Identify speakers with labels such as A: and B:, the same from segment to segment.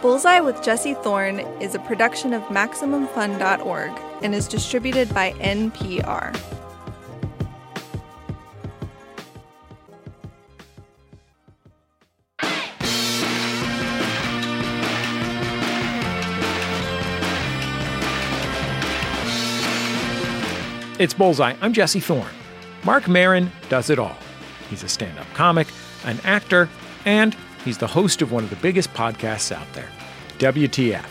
A: Bullseye with Jesse Thorne is a production of MaximumFun.org and is distributed by NPR.
B: It's Bullseye. I'm Jesse Thorne. Marc Maron does it all. He's a stand up comic, an actor, and he's the host of one of the biggest podcasts out there, WTF.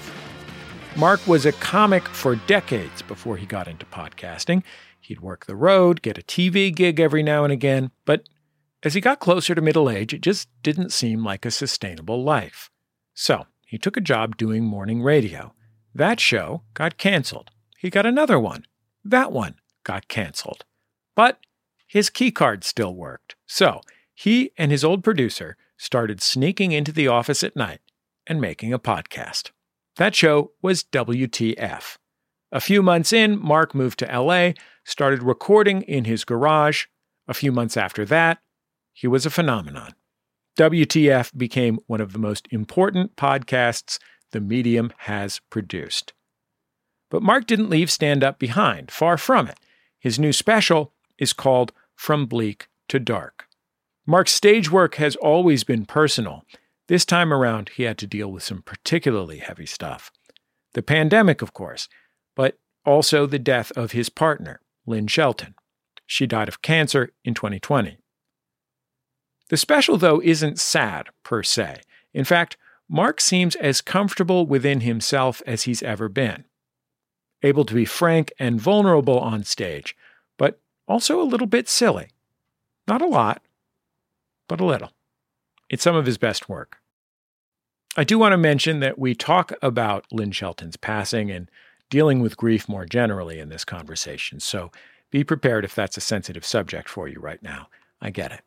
B: Marc was a comic for decades before he got into podcasting. He'd work the road, get a TV gig every now and again, but as he got closer to middle age, it just didn't seem like a sustainable life. So he took a job doing morning radio. That show got canceled. He got another one. That one got canceled. But his keycard still worked. So he and his old producer started sneaking into the office at night and making a podcast. That show was WTF. A few months in, Marc moved to LA, started recording in his garage. A few months after that, he was a phenomenon. WTF became one of the most important podcasts the medium has produced. But Marc didn't leave stand up behind, far from it. His new special is called From Bleak to Dark. Marc's stage work has always been personal. This time around, he had to deal with some particularly heavy stuff. The pandemic, of course, but also the death of his partner, Lynn Shelton. She died of cancer in 2020. The special, though, isn't sad per se. In fact, Marc seems as comfortable within himself as he's ever been able to be frank and vulnerable on stage, but also a little bit silly. Not a lot, but a little. It's some of his best work. I do want to mention that we talk about Lynn Shelton's passing and dealing with grief more generally in this conversation, so be prepared if that's a sensitive subject for you right now. I get it.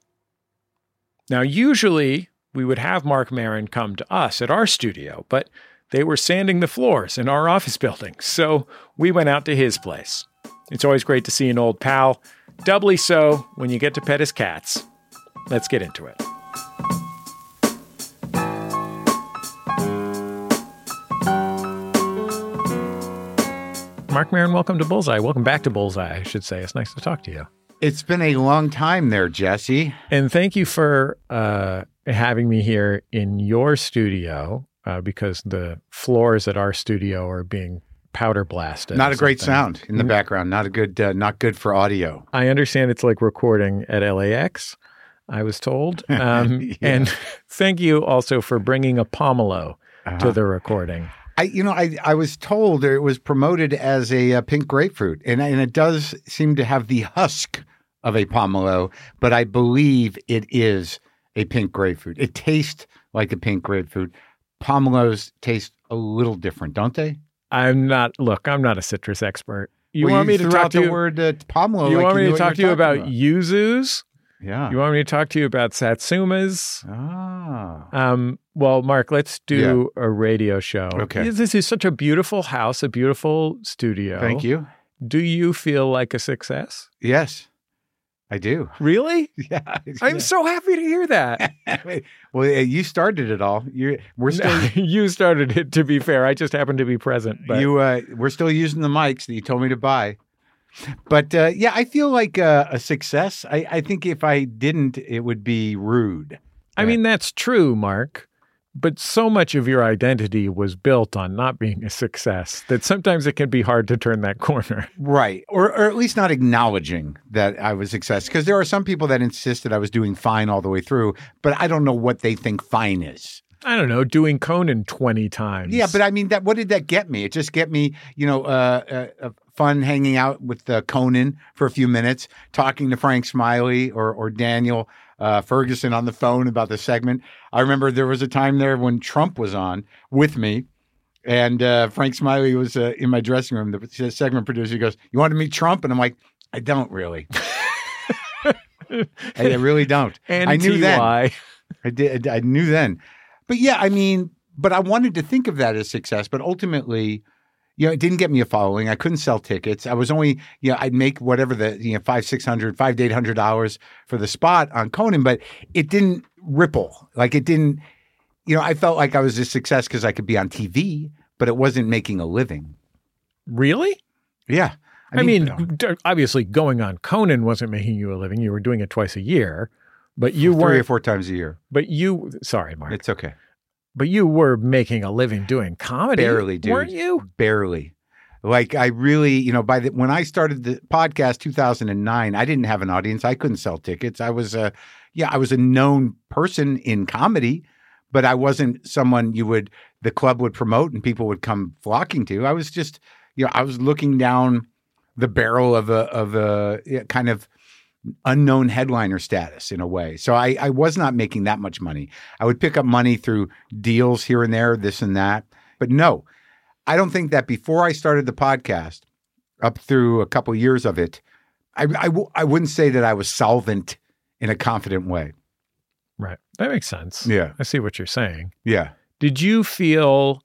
B: Now, usually we would have Marc Maron come to us at our studio, but they were sanding the floors in our office building, so we went out to his place. It's always great to see an old pal, doubly so when you get to pet his cats. Let's get into it. Marc Maron, welcome to Bullseye. Welcome back to Bullseye, I should say. It's nice to talk to you.
C: It's been a long time there, Jesse.
B: And thank you for uh, having me here in your studio uh, because the floors at our studio are being powder blasted.
C: Not a great sound in the mm-hmm. background. Not a good. Uh, not good for audio.
B: I understand it's like recording at LAX. I was told. Um, yeah. And thank you also for bringing a pomelo uh-huh. to the recording.
C: I, you know, I, I was told it was promoted as a, a uh, pink grapefruit, and and it does seem to have the husk of a pomelo, but I believe it is a pink grapefruit. It tastes like a pink grapefruit pomelos taste a little different, don't they?
B: I'm not. Look, I'm not a citrus expert.
C: You well, want you me to talk to you? word uh, pomelo.
B: You
C: like
B: want
C: me
B: to talk to you about, about yuzus?
C: Yeah.
B: You want me to talk to you about satsumas?
C: Ah.
B: Um, well, Marc, let's do yeah. a radio show.
C: Okay.
B: This is such a beautiful house, a beautiful studio.
C: Thank you.
B: Do you feel like a success?
C: Yes. I do.
B: Really?
C: Yeah.
B: I'm so happy to hear that.
C: well, you started it all. You we're still
B: you started it. To be fair, I just happened to be present. But
C: you uh, we're still using the mics that you told me to buy. But uh, yeah, I feel like uh, a success. I, I think if I didn't, it would be rude.
B: I mean, that's true, Marc. but so much of your identity was built on not being a success that sometimes it can be hard to turn that corner.
C: Right. Or, or at least not acknowledging that I was a success. Because there are some people that insisted I was doing fine all the way through, but I don't know what they think fine is.
B: I don't know, doing Conan 20 times.
C: Yeah, but I mean, that. what did that get me? It just get me, you know, uh, uh, uh fun hanging out with uh, Conan for a few minutes, talking to Frank Smiley or, or Daniel uh, Ferguson on the phone about the segment. I remember there was a time there when Trump was on with me, and uh, Frank Smiley was uh, in my dressing room. The segment producer goes, "You want to meet Trump?" And I'm like, "I don't really. I, I, really don't.
B: I
C: knew then. I did. I knew then. But yeah, I mean, but I wanted to think of that as success. But ultimately, you know, it didn't get me a following. I couldn't sell tickets. I was only, you know, I'd make whatever the, you know, five, six hundred, five to eight hundred dollars for the spot on Conan, but it didn't ripple. Like it didn't, you know, I felt like I was a success because I could be on TV, but it wasn't making a living.
B: Really?
C: Yeah.
B: I mean, d- obviously, going on Conan wasn't making you a living. You were doing it twice a year, but you
C: three
B: were.
C: or four times a year.
B: But you, sorry, Marc.
C: It's okay.
B: but you were making a living doing comedy,
C: Barely, dude.
B: weren't you?
C: Barely. Like I really, you know, by the when I started the podcast 2009, I didn't have an audience. I couldn't sell tickets. I was a yeah, I was a known person in comedy, but I wasn't someone you would the club would promote and people would come flocking to. I was just, you know, I was looking down the barrel of a of a kind of unknown headliner status in a way. So I, I was not making that much money. I would pick up money through deals here and there, this and that. But no, I don't think that before I started the podcast, up through a couple years of it, I, I, w- I wouldn't say that I was solvent in a confident way.
B: Right. That makes sense.
C: Yeah.
B: I see what you're saying.
C: Yeah.
B: Did you feel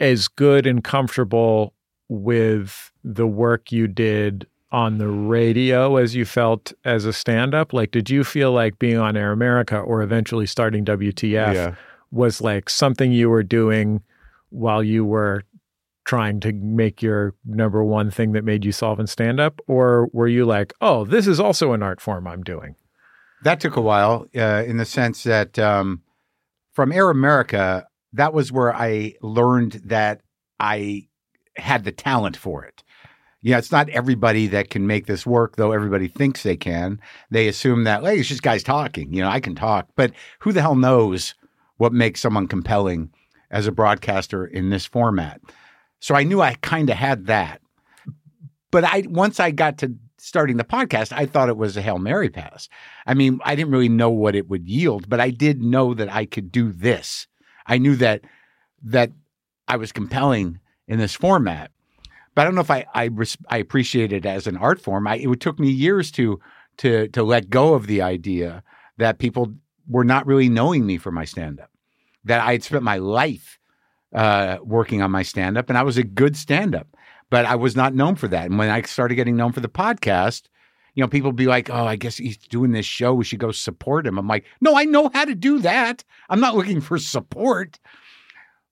B: as good and comfortable with the work you did on the radio as you felt as a stand up? Like, did you feel like being on Air America or eventually starting WTF
C: Yeah.
B: was like something you were doing while you were trying to make your number one thing that made you solve and stand up? Or were you like, oh, this is also an art form I'm doing?
C: That took a while uh, in the sense that um, from Air America, that was where I learned that I had the talent for it. Yeah, it's not everybody that can make this work, though everybody thinks they can. They assume that, hey, it's just guys talking. You know, I can talk. But who the hell knows what makes someone compelling as a broadcaster in this format? So I knew I kind of had that. But I once I got to starting the podcast, I thought it was a Hail Mary pass. I mean, I didn't really know what it would yield, but I did know that I could do this. I knew that that I was compelling in this format. But I don't know if I I, I appreciate it as an art form. I, it took me years to to to let go of the idea that people were not really knowing me for my stand up. That I had spent my life uh, working on my stand up, and I was a good stand up, but I was not known for that. And when I started getting known for the podcast, you know, people be like, "Oh, I guess he's doing this show. We should go support him." I'm like, "No, I know how to do that. I'm not looking for support."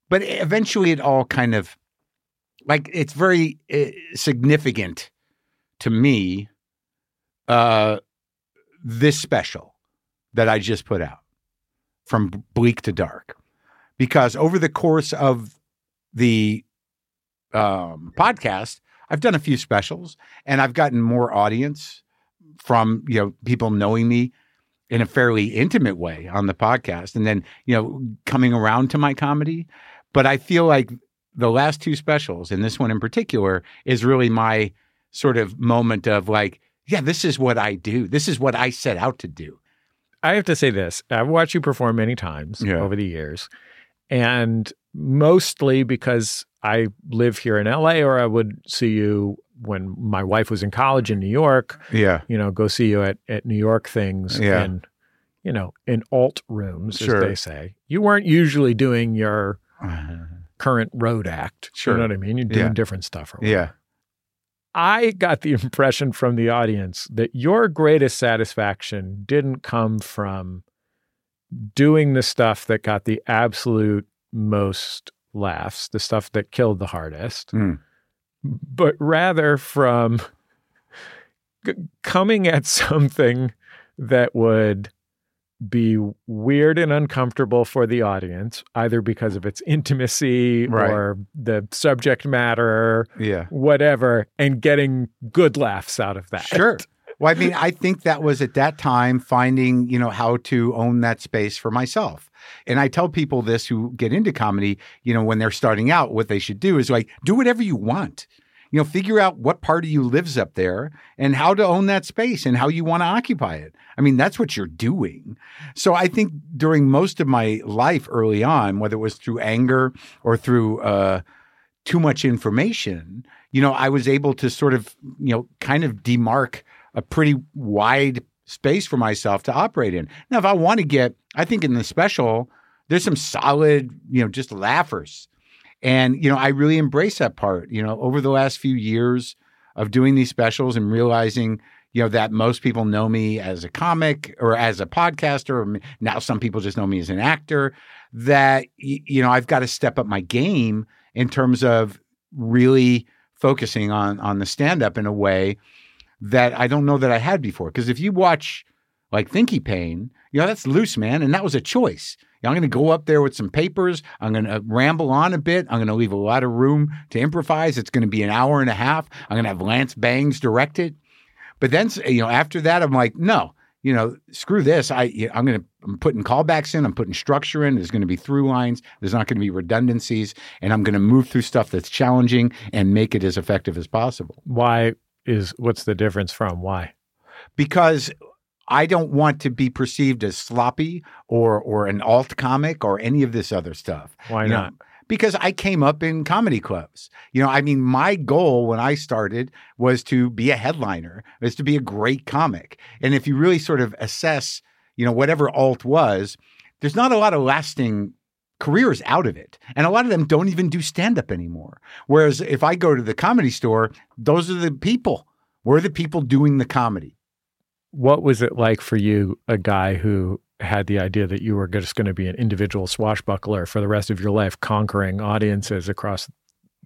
C: But eventually, it all kind of like it's very uh, significant to me. Uh, this special that I just put out from bleak to dark, because over the course of the um, podcast, I've done a few specials and I've gotten more audience from you know people knowing me in a fairly intimate way on the podcast, and then you know coming around to my comedy. But I feel like the last two specials, and this one in particular, is really my sort of moment of like, yeah, this is what I do. This is what I set out to do.
B: I have to say this. I've watched you perform many times
C: Yeah.
B: over the years, and mostly because I live here in LA, or I would see you when my wife was in college in New York,
C: Yeah.
B: you know, go see you at, at New York things
C: Yeah.
B: and, you know, in alt rooms,
C: Sure.
B: as they say. You weren't usually doing your current road act.
C: Sure.
B: You know what I mean? You're doing
C: Yeah.
B: different stuff. Or
C: Yeah.
B: I got the impression from the audience that your greatest satisfaction didn't come from doing the stuff that got the absolute most laughs, the stuff that killed the hardest,
C: Mm.
B: but rather from coming at something that would be weird and uncomfortable for the audience, either because of its intimacy
C: Right.
B: or the subject matter
C: Yeah.
B: whatever, and getting good laughs out of that.
C: Sure. Well, I mean, I think that was at that time finding, you know, how to own that space for myself. And I tell people this who get into comedy, you know, when they're starting out, what they should do is like, do whatever you want. You know, figure out what part of you lives up there and how to own that space and how you want to occupy it. I mean, that's what you're doing. So I think during most of my life early on, whether it was through anger or through uh, too much information, you know, I was able to sort of, you know, kind of demark a pretty wide space for myself to operate in. Now, if I want to get, I think in the special, there's some solid, you know, just laughers. And, you know, I really embrace that part, you know, over the last few years of doing these specials and realizing, you know, that most people know me as a comic or as a podcaster, or now some people just know me as an actor, that, you know, I've got to step up my game in terms of really focusing on on the stand up in a way that I don't know that I had before. Because if you watch like Thinky Pain, you know, that's loose, man. And that was a choice. I'm going to go up there with some papers. I'm going to uh, ramble on a bit. I'm going to leave a lot of room to improvise. It's going to be an hour and a half. I'm going to have Lance Bangs direct it. But then, you know, after that, I'm like, no, you know, screw this. I, I'm going to, I'm putting callbacks in. I'm putting structure in. There's going to be through lines. There's not going to be redundancies. And I'm going to move through stuff that's challenging and make it as effective as possible.
B: Why is, what's the difference from why?
C: Because I don't want to be perceived as sloppy or or an alt comic or any of this other stuff.
B: Why
C: you
B: not?
C: Know, because I came up in comedy clubs. You know, I mean, my goal when I started was to be a headliner, was to be a great comic. And if you really sort of assess, you know, whatever alt was, there's not a lot of lasting careers out of it. And a lot of them don't even do stand up anymore. Whereas if I go to the comedy store, those are the people. We're the people doing the comedy
B: what was it like for you, a guy who had the idea that you were just going to be an individual swashbuckler for the rest of your life, conquering audiences across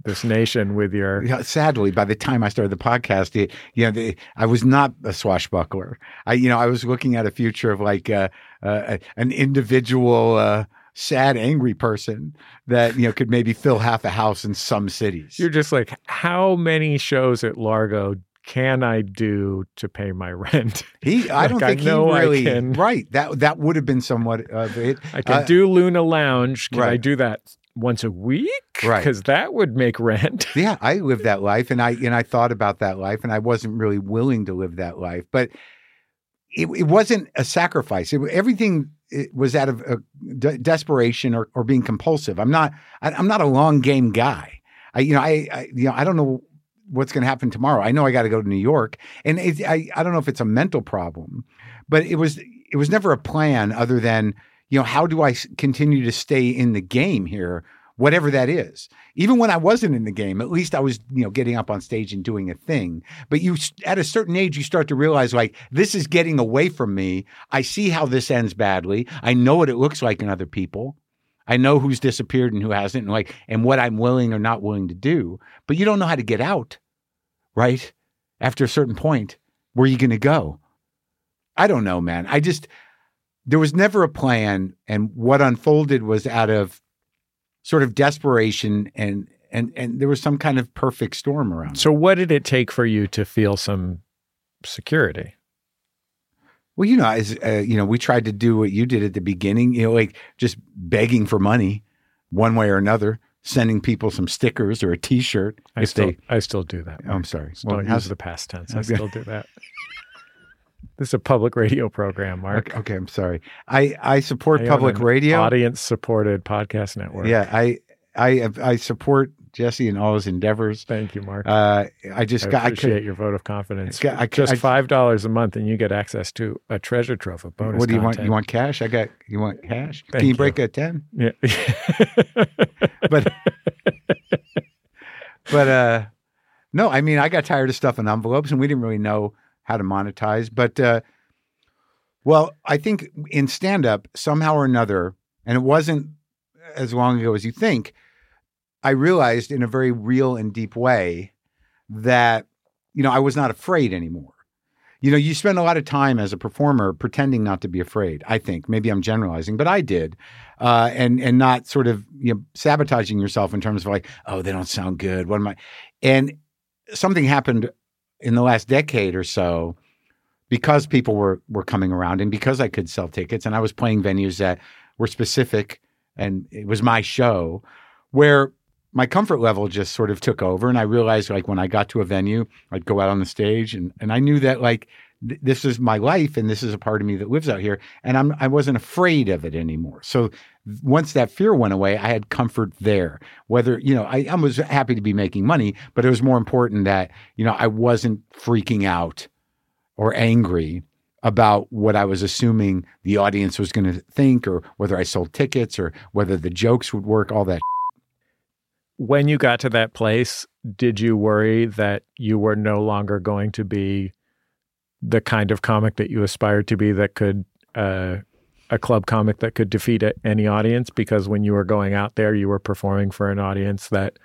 B: this nation with your.
C: Yeah, sadly, by the time I started the podcast, it, you know, the, I was not a swashbuckler. I, you know, I was looking at a future of like uh, uh, an individual. Uh, sad, angry person that you know could maybe fill half a house in some cities.
B: You're just like, how many shows at Largo can I do to pay my rent?
C: He, I don't think I he really. can. Right. That that would have been somewhat of it.
B: I can uh, do Luna Lounge. Can right. I do that once a week?
C: Right.
B: Because that would make rent.
C: yeah, I lived that life, and I and I thought about that life, and I wasn't really willing to live that life, but it, it wasn't a sacrifice. It, everything it was out of de- desperation or, or being compulsive. I'm not. I, am not a long game guy. I, you know, I, I, you know, I don't know what's going to happen tomorrow. I know I got to go to New York, and it, I I don't know if it's a mental problem, but it was it was never a plan other than you know how do I continue to stay in the game here, whatever that is. Even when I wasn't in the game, at least I was you know getting up on stage and doing a thing. But you at a certain age, you start to realize like this is getting away from me. I see how this ends badly. I know what it looks like in other people. I know who's disappeared and who hasn't, and like, and what I'm willing or not willing to do. But you don't know how to get out right? After a certain point, where are you going to go? I don't know, man. I just, there was never a plan. And what unfolded was out of sort of desperation and, and, and there was some kind of perfect storm around.
B: So, what did it take for you to feel some security?
C: Well, you know, as uh, you know, we tried to do what you did at the beginning. You know, like just begging for money, one way or another sending people some stickers or a T-shirt.
B: I still, they, I still do that.
C: Oh, I'm sorry.
B: well, don't use the past tense. I still do that. This is a public radio program, Marc.
C: Okay, okay I'm sorry. I I support I public radio,
B: audience supported podcast network.
C: Yeah, I I I support Jesse and all his endeavors.
B: Thank you, Marc.
C: Uh, I just
B: I
C: got
B: appreciate
C: I
B: could, your vote of confidence. I got, I, just five dollars a month, and you get access to a treasure trove of bonus.
C: What do you
B: content.
C: want? You want cash? I got. You want cash? Thank Can you, you break a ten?
B: Yeah.
C: but but uh, no. I mean, I got tired of stuff in envelopes, and we didn't really know how to monetize. But uh, well, I think in stand up somehow or another, and it wasn't as long ago as you think I realized in a very real and deep way that, you know, I was not afraid anymore. You know, you spend a lot of time as a performer pretending not to be afraid. I think maybe I'm generalizing, but I did, uh, and and not sort of you know sabotaging yourself in terms of like, oh, they don't sound good. What am I? And something happened in the last decade or so because people were were coming around and because I could sell tickets and I was playing venues that were specific and it was my show where my comfort level just sort of took over and i realized like when i got to a venue i'd go out on the stage and, and i knew that like th- this is my life and this is a part of me that lives out here and I'm, i wasn't afraid of it anymore. So once that fear went away i had comfort there. Whether you know I, I was happy to be making money but it was more important that you know i wasn't freaking out or angry about what I was assuming the audience was going to think, or whether I sold tickets, or whether the jokes would work, all that
B: when you got to that place, did you worry that you were no longer going to be the kind of comic that you aspired to be that could uh, a club comic that could defeat any audience because when you were going out there you were performing for an audience that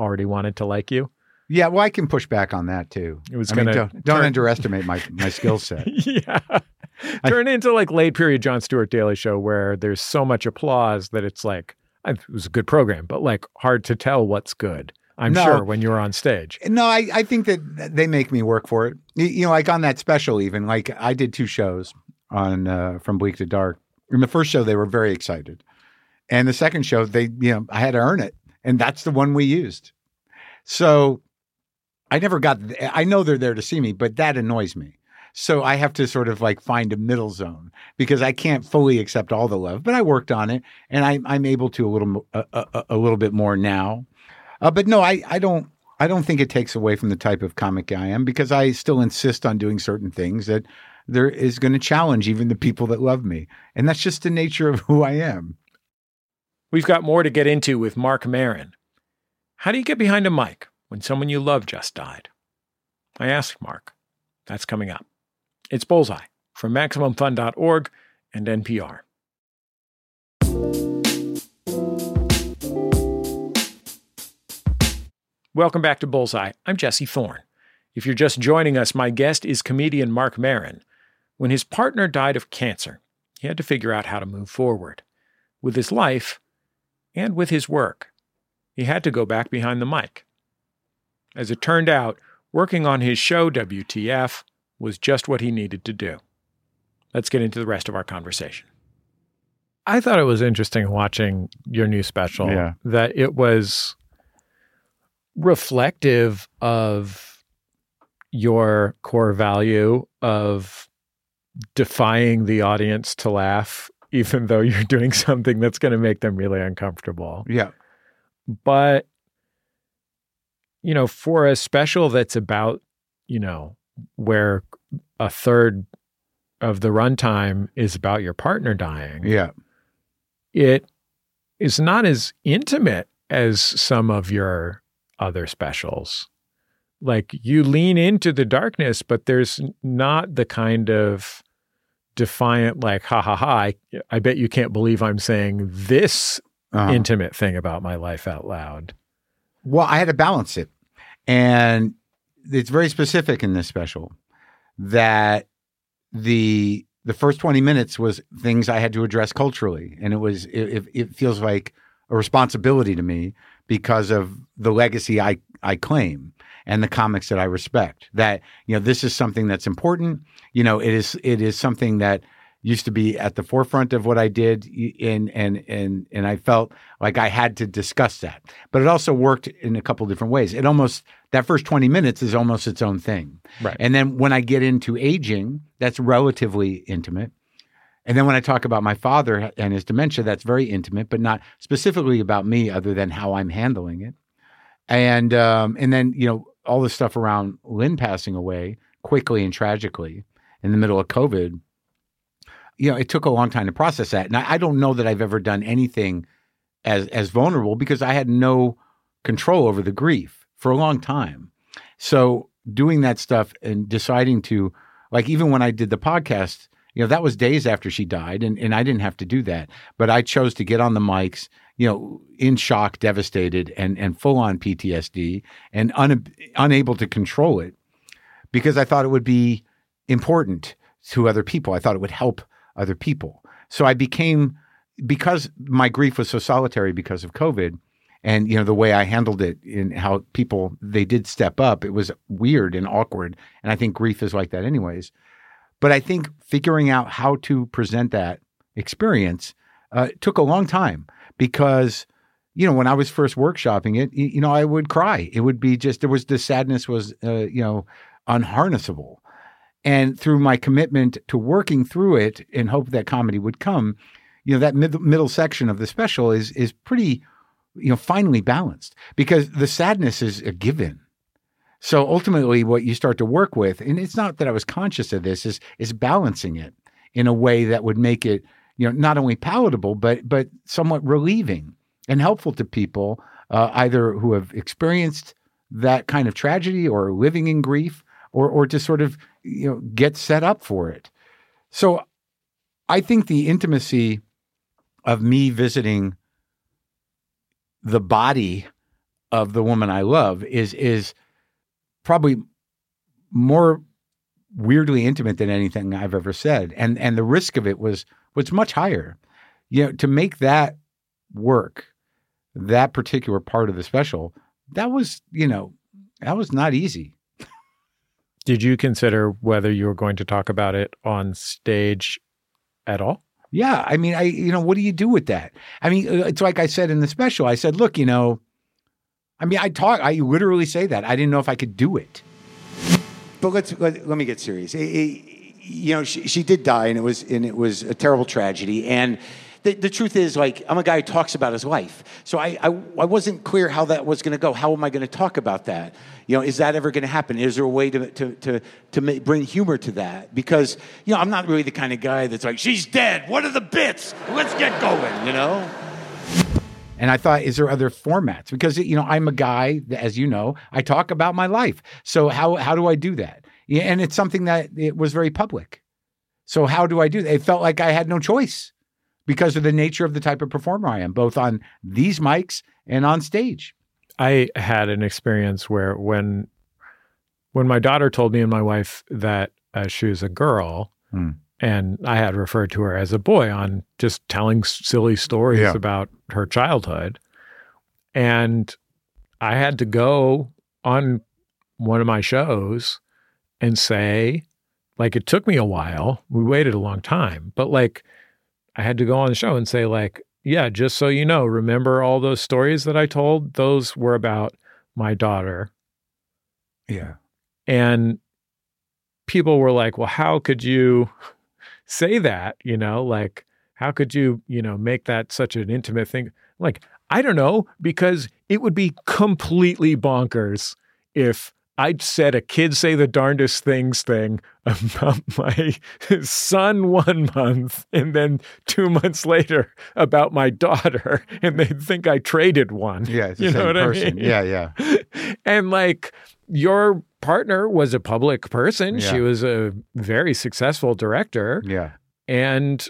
B: already wanted to like you
C: Yeah, well, I can push back on that too.
B: It was
C: I
B: gonna
C: don't, don't
B: turn-
C: underestimate my my skill set.
B: yeah turn into like late period jon stewart daily show where there's so much applause that it's like it was a good program but like hard to tell what's good i'm
C: No.
B: sure when you're on stage
C: No, I, I think that they make me work for it. You- know, like on that special, even like I did two shows on uh, from Bleak to Dark. In the first show, they were very excited, and the second show, they you know I had to earn it, and that's the one we used. So I never got. I know they're there to see me, but that annoys me. So I have to sort of like find a middle zone because I can't fully accept all the love, but I worked on it, and I, I'm able to a little a, a, a little bit more now. Uh, but no, I, I don't I don't think it takes away from the type of comic I am because I still insist on doing certain things that there is going to challenge even the people that love me, and that's just the nature of who I am.
B: we've got more to get into with marc maron how do you get behind a mic when someone you love just died? I asked mark. That's coming up it's bullseye from maximumfun.org and npr Welcome back to Bullseye. I'm Jesse Thorne. If you're just joining us, my guest is comedian Marc Maron. When his partner died of cancer, he had to figure out how to move forward with his life and with his work. He had to go back behind the mic. As it turned out, working on his show, WTF, was just what he needed to do. Let's get into the rest of our conversation. I thought it was interesting watching your new special
C: Yeah.
B: that it was reflective of your core value of defying the audience to laugh, even though you're doing something that's going to make them really uncomfortable.
C: Yeah,
B: But, you know, for a special that's about, you know, where a third of the runtime is about your partner dying,
C: yeah,
B: it is not as intimate as some of your other specials. Like you lean into the darkness, but there's not the kind of defiant, like, ha ha ha, I, I bet you can't believe I'm saying this
C: Uh-huh.
B: intimate thing about my life out loud.
C: Well, I had to balance it. And it's very specific in this special that the the first 20 minutes was things I had to address culturally. And it was it, it, feels like a responsibility to me because of the legacy I, I claim and the comics that I respect. That, you know, this is something that's important. You know, it is it is something that used to be at the forefront of what I did and and and and I felt like I had to discuss that. But it also worked in a couple different ways. It almost that first 20 minutes is almost its own thing.
B: Right.
C: And then when I get into aging, that's relatively intimate. And then when I talk about my father and his dementia, that's very intimate, but not specifically about me, other than how I'm handling it. And um, and then you know all the stuff around Lynn passing away quickly and tragically in the middle of COVID. You know, it took a long time to process that, and I, I don't know that I've ever done anything as as vulnerable because I had no control over the grief for a long time. So doing that stuff and deciding to like even when I did the podcast, you know, that was days after she died and, and I didn't have to do that. But I chose to get on the mics, you know, in shock, devastated and and full on PTSD and un, unable to control it because I thought it would be important to other people. I thought it would help other people. So I became because my grief was so solitary because of COVID and you know the way I handled it in how people they did step up it was weird and awkward. And I think grief is like that anyways. But I think figuring out how to present that experience uh, took a long time because you know when I was first workshopping it you, you know I would cry. It would be just there was the sadness was uh, you know unharnessable and through my commitment to working through it in hope that comedy would come you know that mid- middle section of the special is is pretty you know finely balanced because the sadness is a given. So ultimately what you start to work with and it's not that i was conscious of this is is balancing it in a way that would make it you know not only palatable but but somewhat relieving and helpful to people uh, either who have experienced that kind of tragedy or living in grief or or to sort of you know get set up for it. So I think the intimacy of me visiting the body of the woman I love is is probably more weirdly intimate than anything I've ever said. And and the risk of it was was much higher. You know, to make that work, that particular part of the special, that was, you know, that was not easy.
B: Did you consider whether you were going to talk about it on stage at all?
C: Yeah, I mean, I you know, what do you do with that? I mean, uh, it's like I said in the special. I said, look, you know, I mean, I talk. I literally say that. I didn't know if I could do it.
D: But let's let, let me get serious. It- it- you know, she, she did die, and it was and it was a terrible tragedy. And the, the truth is, like, I'm a guy who talks about his life, so I I, I wasn't clear how that was going to go. How am I going to talk about that? You know, is that ever going to happen? Is there a way to to to to ma- bring humor to that? Because you know, I'm not really the kind of guy that's like, she's dead. What are the bits? Let's get going. You know.
C: And I thought, is there other formats? Because you know, I'm a guy, as you know, I talk about my life. So how how do I do that? Yeah, and it's something that it was very public. So how do I do that? It felt like I had no choice because of the nature of the type of performer I am, both on these mics and on stage.
B: I had an experience where when when my daughter told me and my wife that uh, she was a girl,
C: Hmm.
B: and I had referred to her as a boy on just telling silly stories
C: Yeah.
B: about her childhood, and I had to go on one of my shows and say, like, it took me a while. We waited a long time, but like, I had to go on the show and say, like, yeah, just so you know, remember all those stories that I told? Those were about my daughter.
C: Yeah.
B: And people were like, well, how could you say that? You know, like, how could you, you know, make that such an intimate thing? Like, I don't know, because it would be completely bonkers if I'd said a kid say the darndest things thing about my son one month and then two months later about my daughter and they'd think I traded one.
C: Yeah,
B: You know what I
C: person.
B: mean?
C: Yeah, yeah.
B: and like your partner was a public person. She was a very successful director.
C: Yeah.
B: And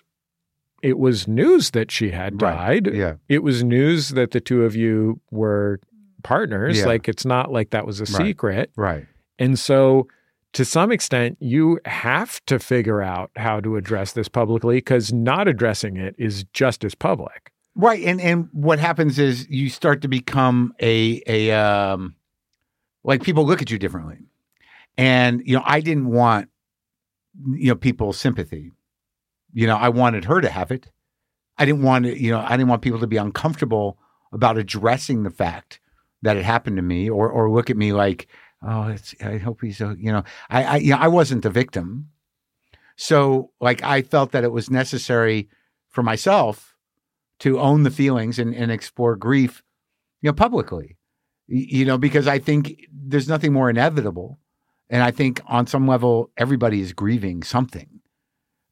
B: it was news that she had
C: Right.
B: died.
C: Yeah.
B: It was news that the two of you were partners.
C: Yeah.
B: Like it's not like that was a
C: Right.
B: secret.
C: Right.
B: And so to some extent, you have to figure out how to address this publicly because not addressing it is just as public.
C: Right. And and what happens is you start to become a a um like people look at you differently. And you know, I didn't want you know people's sympathy. You know, I wanted her to have it. I didn't want to, you know, I didn't want people to be uncomfortable about addressing the fact that it happened to me or or look at me like, oh, it's I hope he's a, you know, I I you know, I wasn't the victim. So like I felt that it was necessary for myself to own the feelings and, and explore grief, you know, publicly. You know, because I think there's nothing more inevitable. And I think on some level, everybody is grieving something.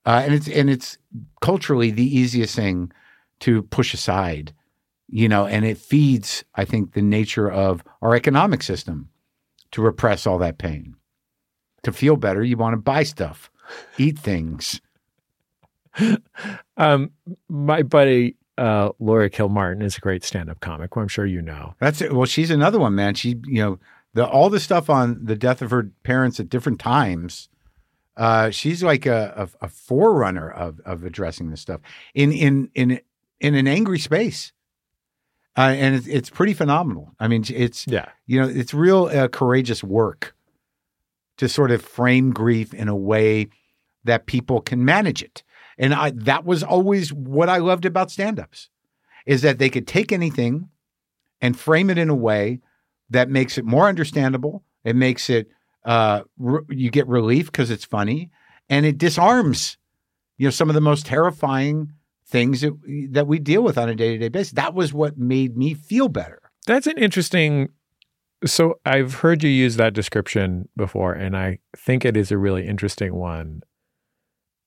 C: Uh, and it's and it's culturally the easiest thing to push aside, you know, and it feeds, I think, the nature of our economic system to repress all that pain. To feel better, you want to buy stuff, eat things.
B: Um, my buddy uh, Laura Kilmartin is a great stand-up comic, who I'm sure you know.
C: That's it. Well, she's another one, man. She, you know, the all the stuff on the death of her parents at different times. Uh, she's like a, a, a forerunner of of addressing this stuff in in in in an angry space, uh, and it's, it's pretty phenomenal. I mean, it's
B: Yeah.
C: you know, it's real uh, courageous work to sort of frame grief in a way that people can manage it. And I, that was always what I loved about stand-ups is that they could take anything and frame it in a way that makes it more understandable. It makes it uh, re- you get relief because it's funny, and it disarms you know some of the most terrifying things that, that we deal with on a day-to-day basis. That was what made me feel better.
B: That's an interesting. So I've heard you use that description before, and I think it is a really interesting one.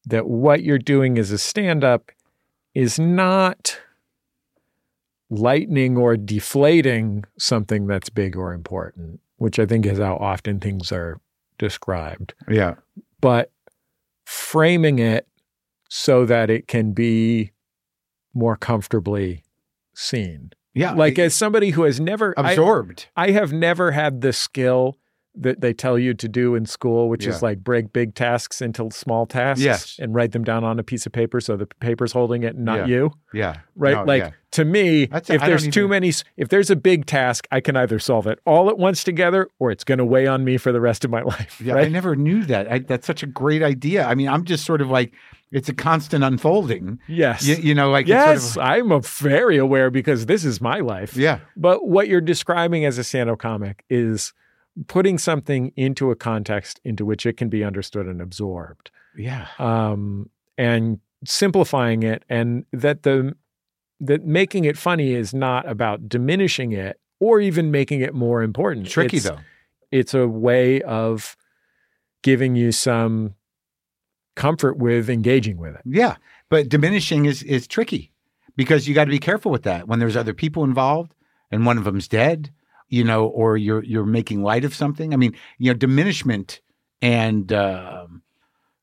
B: That what you're doing as a stand up is not lightening or deflating something that's big or important, which I think is how often things are described,
C: Yeah.
B: but framing it so that it can be more comfortably seen.
C: Yeah.
B: Like as somebody who has never I-
C: absorbed.
B: I have never had the skill that they tell you to do in school, which
C: Yeah.
B: is like break big tasks into small tasks
C: Yes.
B: and write them down on a piece of paper so the paper's holding it and not
C: Yeah.
B: you.
C: yeah.
B: Right?
C: No,
B: like
C: yeah.
B: to me,
C: That's-
B: if there's too
C: even-
B: many, if there's a big task, I can either solve it all at once together or it's going to weigh on me for the rest of my life.
C: Yeah, I never knew that. I, that's such a great idea. I mean, I'm just sort of like it's a constant unfolding.
B: Yes.
C: You, you know, like
B: yes.
C: It's sort
B: I'm a very aware because this is my life.
C: yeah,
B: But what you're describing as a stand-up comic is putting something into a context into which it can be understood and absorbed.
C: yeah,
B: um, and simplifying it, and that the that making it funny is not about diminishing it or even making it more important.
C: tricky
B: It's-
C: though.
B: It's a way of giving you some comfort with engaging with it.
C: Yeah, but diminishing is is tricky because you got to be careful with that when there's other people involved and one of them's dead, you know, or you're you're making light of something. I mean, you know, diminishment and um,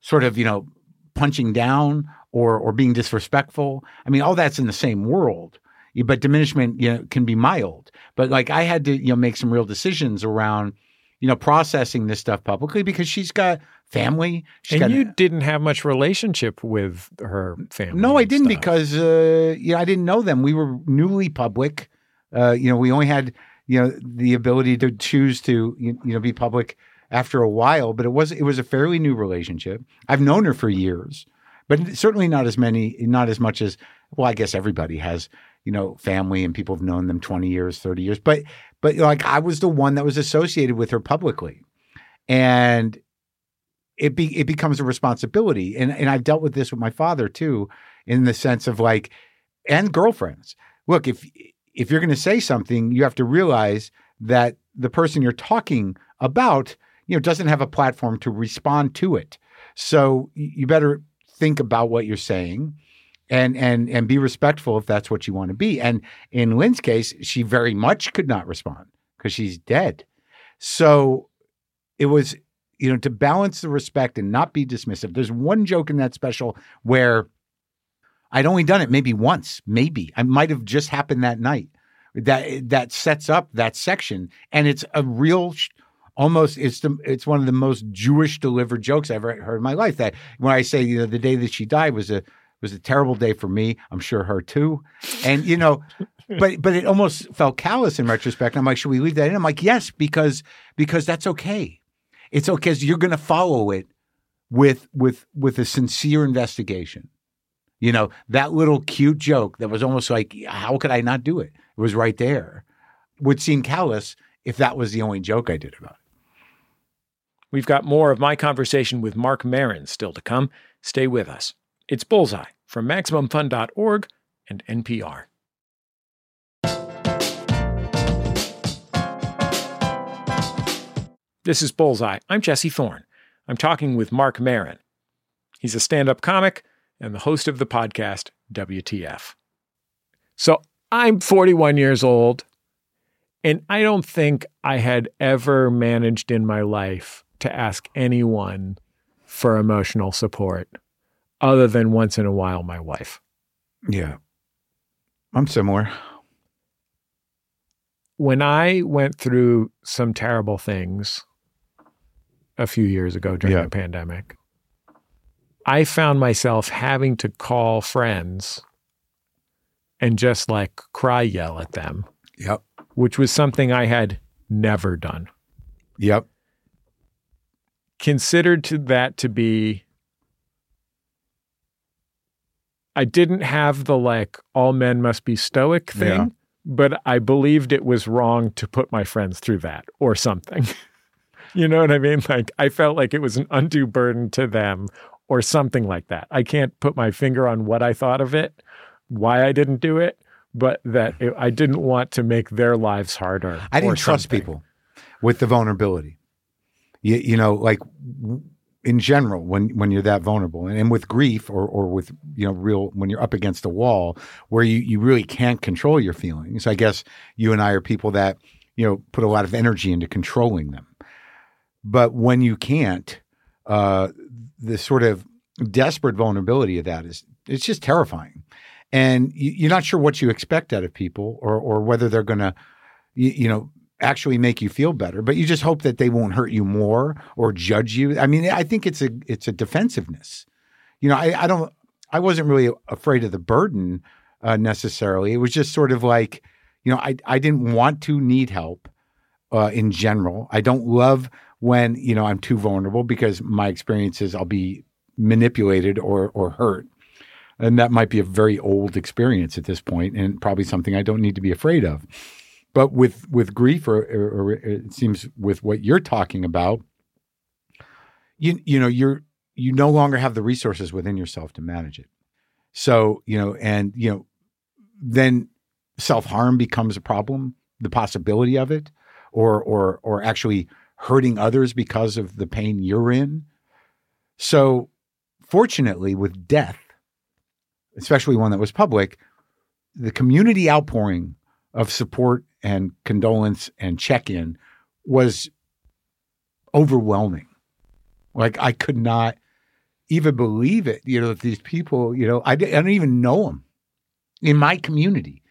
C: sort of you know punching down or or being disrespectful. I mean, all that's in the same world. But diminishment, you know, can be mild. But like I had to, you know, make some real decisions around, you know, processing this stuff publicly because she's got family. She's
B: and
C: got
B: you didn't have much relationship with her family.
C: no, I didn't
B: stuff.
C: because uh, you know I didn't know them. We were newly public. Uh, you know, we only had you know the ability to choose to you, know be public after a while. But it was it was a fairly new relationship. I've known her for years, but certainly not as many, not as much as well. I guess everybody has you know family and people have known them twenty years, thirty years. But but like I was the one that was associated with her publicly, and it be it becomes a responsibility. And and I've dealt with this with my father too, in the sense of like, and girlfriends. Look, if if you're going to say something, you have to realize that the person you're talking about, you know, doesn't have a platform to respond to it. So you better think about what you're saying and and and be respectful if that's what you want to be. And in Lynn's case, she very much could not respond because she's dead. So it was, you know, to balance the respect and not be dismissive. There's one joke in that special where I'd only done it maybe once, maybe. I might have just happened that night. That that sets up that section, and it's a real, almost it's the it's one of the most Jewish delivered jokes I've ever heard in my life. That when I say you know the day that she died was a was a terrible day for me. I'm sure her too, and you know, but but it almost felt callous in retrospect. I'm like, should we leave that in? I'm like, yes, because because that's okay. It's okay you're going to follow it with with with a sincere investigation. You know, that little cute joke that was almost like, how could I not do it? It was right there. Would seem callous if that was the only joke I did about it.
B: We've got more of my conversation with Marc Maron still to come. Stay with us. It's Bullseye from MaximumFun.org and NPR. This is Bullseye. I'm Jesse Thorne. I'm talking with Marc Maron. He's a stand up comic and the host of the podcast WTF. So I'm 41 years old, and I don't think I had ever managed in my life to ask anyone for emotional support other than once in a while my wife.
C: Yeah. I'm similar.
B: When I went through some terrible things a few years ago during
C: Yeah.
B: the pandemic, I found myself having to call friends and just like cry yell at them,
C: Yep.
B: which was something I had never done.
C: Yep.
B: considered to that to be I didn't have the like all men must be stoic thing,
C: Yeah.
B: but I believed it was wrong to put my friends through that or something. you know what I mean? Like I felt like it was an undue burden to them or something like that. I can't put my finger on what I thought of it, why I didn't do it, but that it, I didn't want to make their lives harder.
C: I didn't
B: or
C: trust people with the vulnerability. You, you know, like in general, when when you're that vulnerable, and, and with grief or or with you know real when you're up against a wall where you you really can't control your feelings. I guess you and I are people that you know put a lot of energy into controlling them. but when you can't, uh, the sort of desperate vulnerability of that is it's just terrifying, and you, you're not sure what you expect out of people or or whether they're going to, you, you know, actually make you feel better. But you just hope that they won't hurt you more or judge you. I mean, I think it's a it's a defensiveness. You know, I, I don't. I wasn't really afraid of the burden uh, necessarily. It was just sort of like, you know, I I didn't want to need help uh, in general. I don't love when you know I'm too vulnerable because my experience is I'll be manipulated or or hurt, and that might be a very old experience at this point, and probably something I don't need to be afraid of. But with with grief, or, or, or it seems with what you're talking about, you you know you're you no longer have the resources within yourself to manage it. So you know, and you know, then self harm becomes a problem. The possibility of it, or or or actually hurting others because of the pain you're in. So, fortunately, with death, especially one that was public, the community outpouring of support and condolence and check in was overwhelming. Like, I could not even believe it, you know, that these people, you know, I, I don't even know them in my community,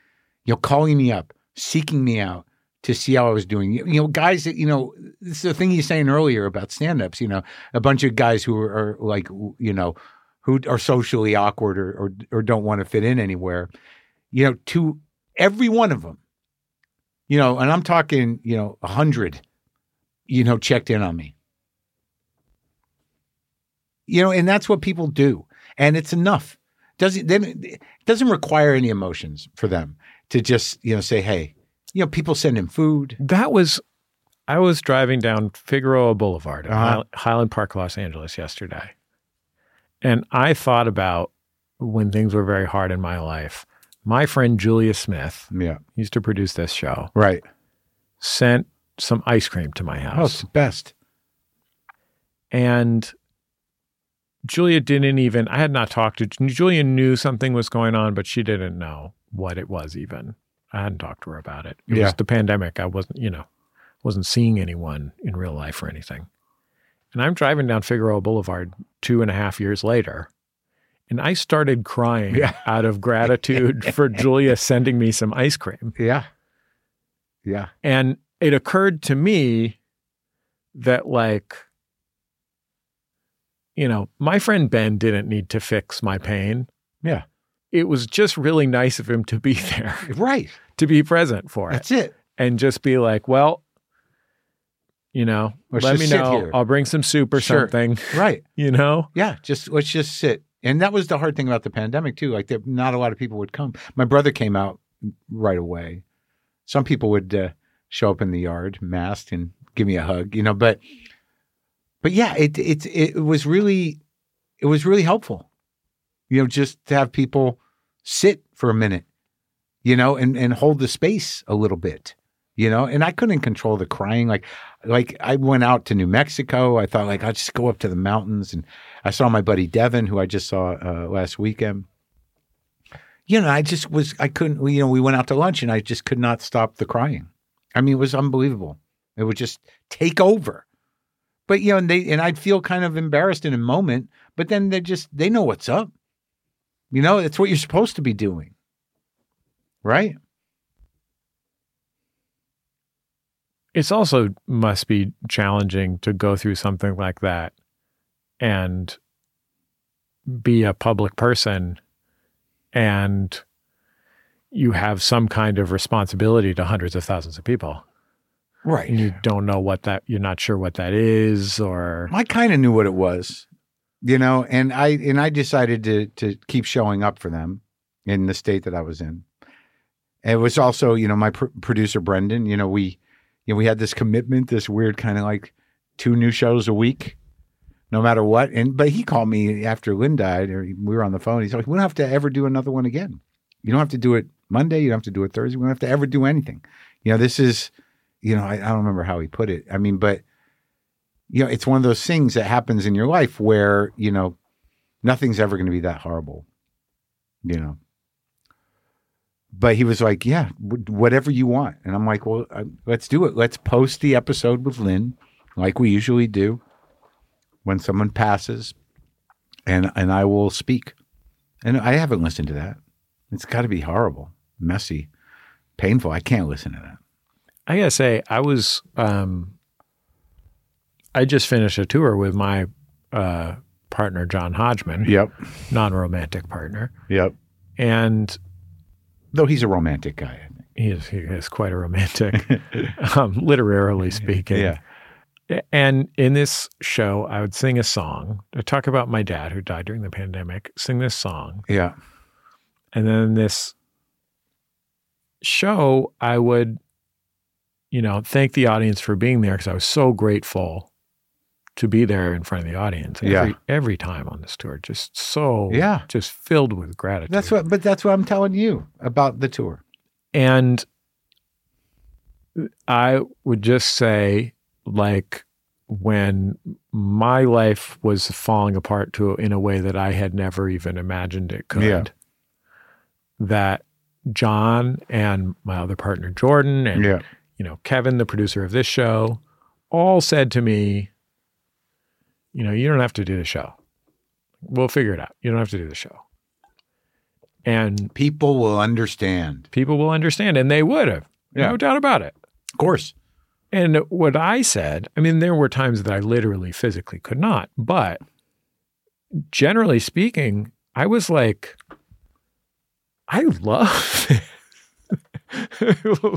C: you know, calling me up, seeking me out to see how I was doing. You know, guys that, you know, this is the thing you're saying earlier about stand ups, you know, a bunch of guys who are, are like, you know, who are socially awkward or, or, or don't want to fit in anywhere, you know, to every one of them, you know, and I'm talking, you know, a hundred, you know, checked in on me. You know, and that's what people do. And it's enough. Doesn't then it doesn't require any emotions for them to just, you know, say, hey, you know, people send him food.
B: That was, I was driving down Figueroa Boulevard in
C: Uh-huh.
B: Hi- Highland Park, Los Angeles yesterday. And I thought about when things were very hard in my life. My friend Julia Smith
C: Yeah.
B: used to produce this show,
C: Right.
B: sent some ice cream to my house.
C: Oh, it's the best.
B: and Julia didn't even, I had not talked to, Julia knew something was going on, but she didn't know what it was even. I hadn't talked to her about it. It
C: Yeah.
B: was the pandemic. I wasn't, you know, wasn't seeing anyone in real life or anything. And I'm driving down Figueroa Boulevard two and a half years later. And I started crying
C: Yeah.
B: out of gratitude for Julia sending me some ice cream.
C: Yeah. Yeah.
B: And it occurred to me that, like, you know, my friend Ben didn't need to fix my pain.
C: Yeah.
B: It was just really nice of him to be there,
C: Right.
B: to be present for it,
C: That's it.
B: and just be like, well, you know,
C: Let's
B: let me know.
C: here.
B: I'll bring some soup or
C: Sure.
B: something,
C: Right.
B: you know?
C: Yeah. Just let's just sit. And that was the hard thing about the pandemic too. Like there, not a lot of people would come. My brother came out right away. Some people would uh, show up in the yard masked and give me a hug, you know. But but yeah, it it it was really it was really helpful, you know, just to have people sit for a minute, you know, and and hold the space a little bit, you know. And I couldn't control the crying. Like like I went out to New Mexico. I thought like I'll just go up to the mountains and I saw my buddy Devin, who I just saw uh, last weekend. You know, I just was, I couldn't, you know, we went out to lunch and I just could not stop the crying. I mean, it was unbelievable. It would just take over. But, you know, and they, and I'd feel kind of embarrassed in a moment, but then they just, they know what's up. You know, it's what you're supposed to be doing. Right?
B: It's also must be challenging to go through something like that and be a public person and you have some kind of responsibility to hundreds of thousands of people
C: Right.
B: and you don't know what that you're not sure what that is or
C: I kind of knew what it was, you know, and I and I decided to to keep showing up for them in the state that I was in. It was also, you know, my pr- producer Brendan. You know, we, you know, we had this commitment, this weird kind of like two new shows a week, no matter what. And but he called me after Lynn died, or we were on the phone. He's like, "We don't have to ever do another one again. You don't have to do it Monday. You don't have to do it Thursday. We don't have to ever do anything. You know, this is, you know, I, I don't remember how he put it. I mean, but you know, it's one of those things that happens in your life where, you know, nothing's ever going to be that horrible, you know. But he was like, yeah, wh- whatever you want. And I'm like, well, uh, let's do it. Let's post the episode with Lynn like we usually do when someone passes, and and I will speak. And I haven't listened to that. It's got to be horrible, messy, painful. I can't listen to that.
B: I gotta say, I was um, I just finished a tour with my uh, partner John Hodgman,
C: Yep.
B: non-romantic partner,
C: Yep.
B: and
C: Though he's a romantic guy. I
B: he is he is quite a romantic, um, literarily speaking.
C: Yeah.
B: And in this show, I would sing a song to talk about my dad who died during the pandemic. Sing this song,
C: Yeah.
B: and then this show, I would, you know, thank the audience for being there because I was so grateful to be there in front of the audience every
C: Yeah.
B: every time on this tour. Just so
C: Yeah.
B: just filled with gratitude.
C: That's what, but that's what I'm telling you about the tour.
B: And I would just say, like, when my life was falling apart to in a way that I had never even imagined it could,
C: Yeah.
B: that John and my other partner Jordan and
C: Yeah.
B: you know Kevin, the producer of this show, all said to me, you know, you don't have to do the show. We'll figure it out. You don't have to do the show. And
C: People will understand.
B: people will understand, and they would have.
C: Yeah.
B: No doubt about it.
C: Of course.
B: And what I said, I mean, there were times that I literally physically could not, but generally speaking, I was like, I love it.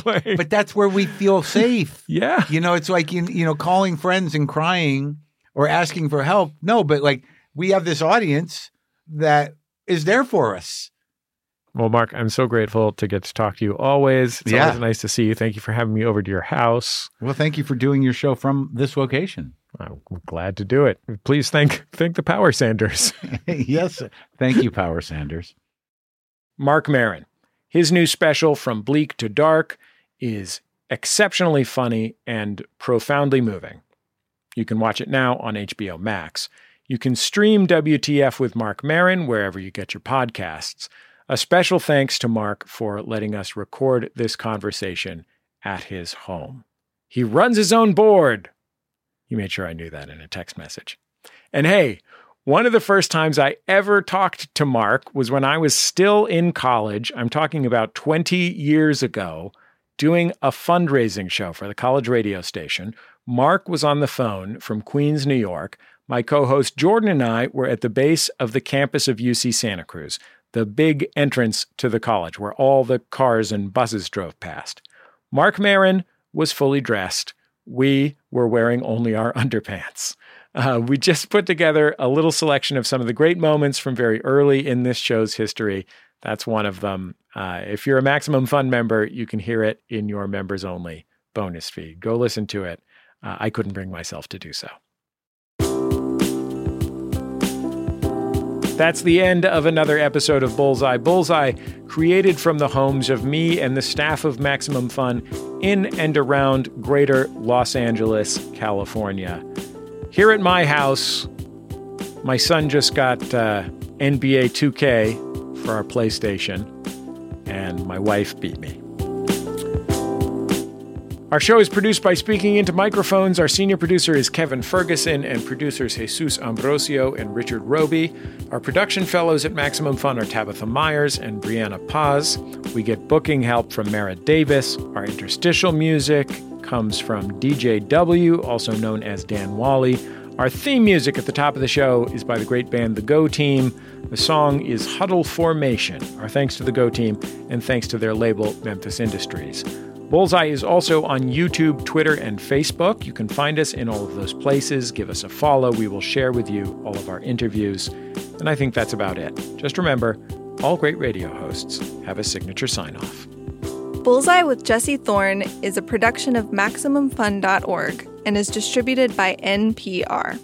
B: Like,
C: But that's where we feel safe.
B: yeah.
C: You know, it's like, you you know, calling friends and crying or asking for help. No, but like we have this audience that is there for us.
B: Well, Marc, I'm so grateful to get to talk to you always. It's
C: Yeah.
B: always nice to see you. Thank you for having me over to your house.
C: Well, thank you for doing your show from this location.
B: I'm glad to do it. Please thank thank the Power Sanders.
C: yes. Thank you, Power Sanders.
B: Marc Maron. His new special, From Bleak to Dark, is exceptionally funny and profoundly moving. You can watch it now on HBO Max. You can stream WTF with Marc Maron wherever you get your podcasts. A special thanks to Marc for letting us record this conversation at his home. He runs his own board. He made sure I knew that in a text message. And hey, one of the first times I ever talked to Marc was when I was still in college. I'm talking about 20 years ago, doing a fundraising show for the college radio station. Marc was on the phone from Queens, New York. My co host Jordan and I were at the base of the campus of UC Santa Cruz, the big entrance to the college where all the cars and buses drove past. Marc Maron was fully dressed. We were wearing only our underpants. Uh, we just put together a little selection of some of the great moments from very early in this show's history. That's one of them. Uh, if you're a Maximum Fun member, you can hear it in your members only bonus feed. Go listen to it. Uh, I couldn't bring myself to do so. That's the end of another episode of Bullseye. Bullseye, created from the homes of me and the staff of Maximum Fun in and around greater Los Angeles, California. Here at my house, my son just got uh, NBA 2K for our PlayStation, and my wife beat me. Our show is produced by Speaking Into Microphones. Our senior producer is Kevin Ferguson, and producers Jesus Ambrosio and Richard Robey. Our production fellows at Maximum Fun are Tabitha Myers and Brianna Paz. We get booking help from Merritt Davis. Our interstitial music comes from DJ W, also known as Dan Wally. Our theme music at the top of the show is by the great band The Go Team. The song is Huddle Formation. Our thanks to the Go Team, and thanks to their label, Memphis Industries. Bullseye is also on YouTube, Twitter, and Facebook. You can find us in all of those places. Give us a follow. We will share with you all of our interviews. And I think that's about it. Just remember all great radio hosts have a signature sign off.
A: Bullseye with Jesse Thorn is a production of MaximumFun.org and is distributed by NPR.